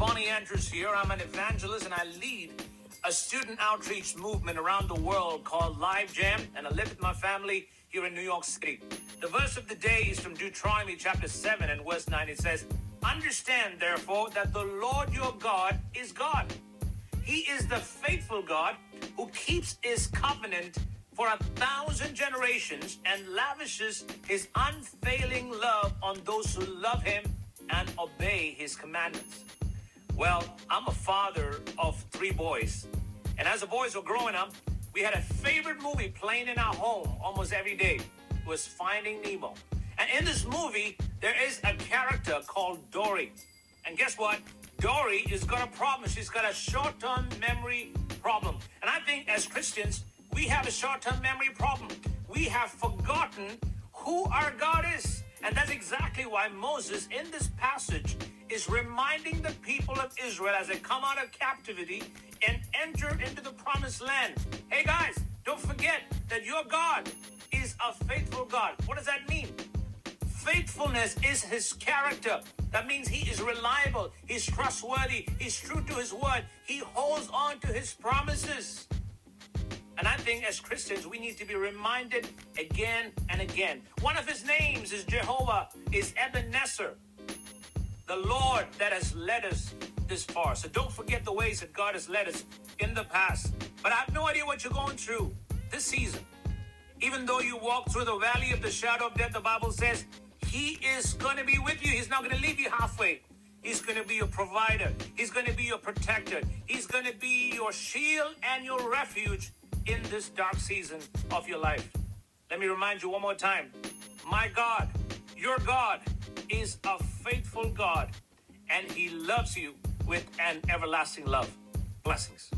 Johnny Andrews here. I'm an evangelist and I lead a student outreach movement around the world called Live Jam, and I live with my family here in New York City. The verse of the day is from Deuteronomy chapter 7 and verse 9. It says, Understand, therefore, that the Lord your God is God. He is the faithful God who keeps his covenant for a thousand generations and lavishes his unfailing love on those who love him and obey his commandments. Well, I'm a father of three boys. And as the boys were growing up, we had a favorite movie playing in our home almost every day. It was Finding Nemo. And in this movie, there is a character called Dory. And guess what? Dory has got a problem. She's got a short term memory problem. And I think as Christians, we have a short term memory problem. We have forgotten who our God is. And that's exactly why Moses, in this passage, is reminding the people of Israel as they come out of captivity and enter into the promised land. Hey guys, don't forget that your God is a faithful God. What does that mean? Faithfulness is his character. That means he is reliable, he's trustworthy, he's true to his word, he holds on to his promises. And I think as Christians, we need to be reminded again and again. One of his names is Jehovah, is Ebenezer, the Lord that has led us this far. So don't forget the ways that God has led us in the past. But I have no idea what you're going through this season. Even though you walk through the valley of the shadow of death, the Bible says he is going to be with you. He's not going to leave you halfway. He's going to be your provider. He's going to be your protector. He's going to be your shield and your refuge in this dark season of your life. Let me remind you one more time. My God, your God, is a faithful God, and He loves you with an everlasting love. Blessings.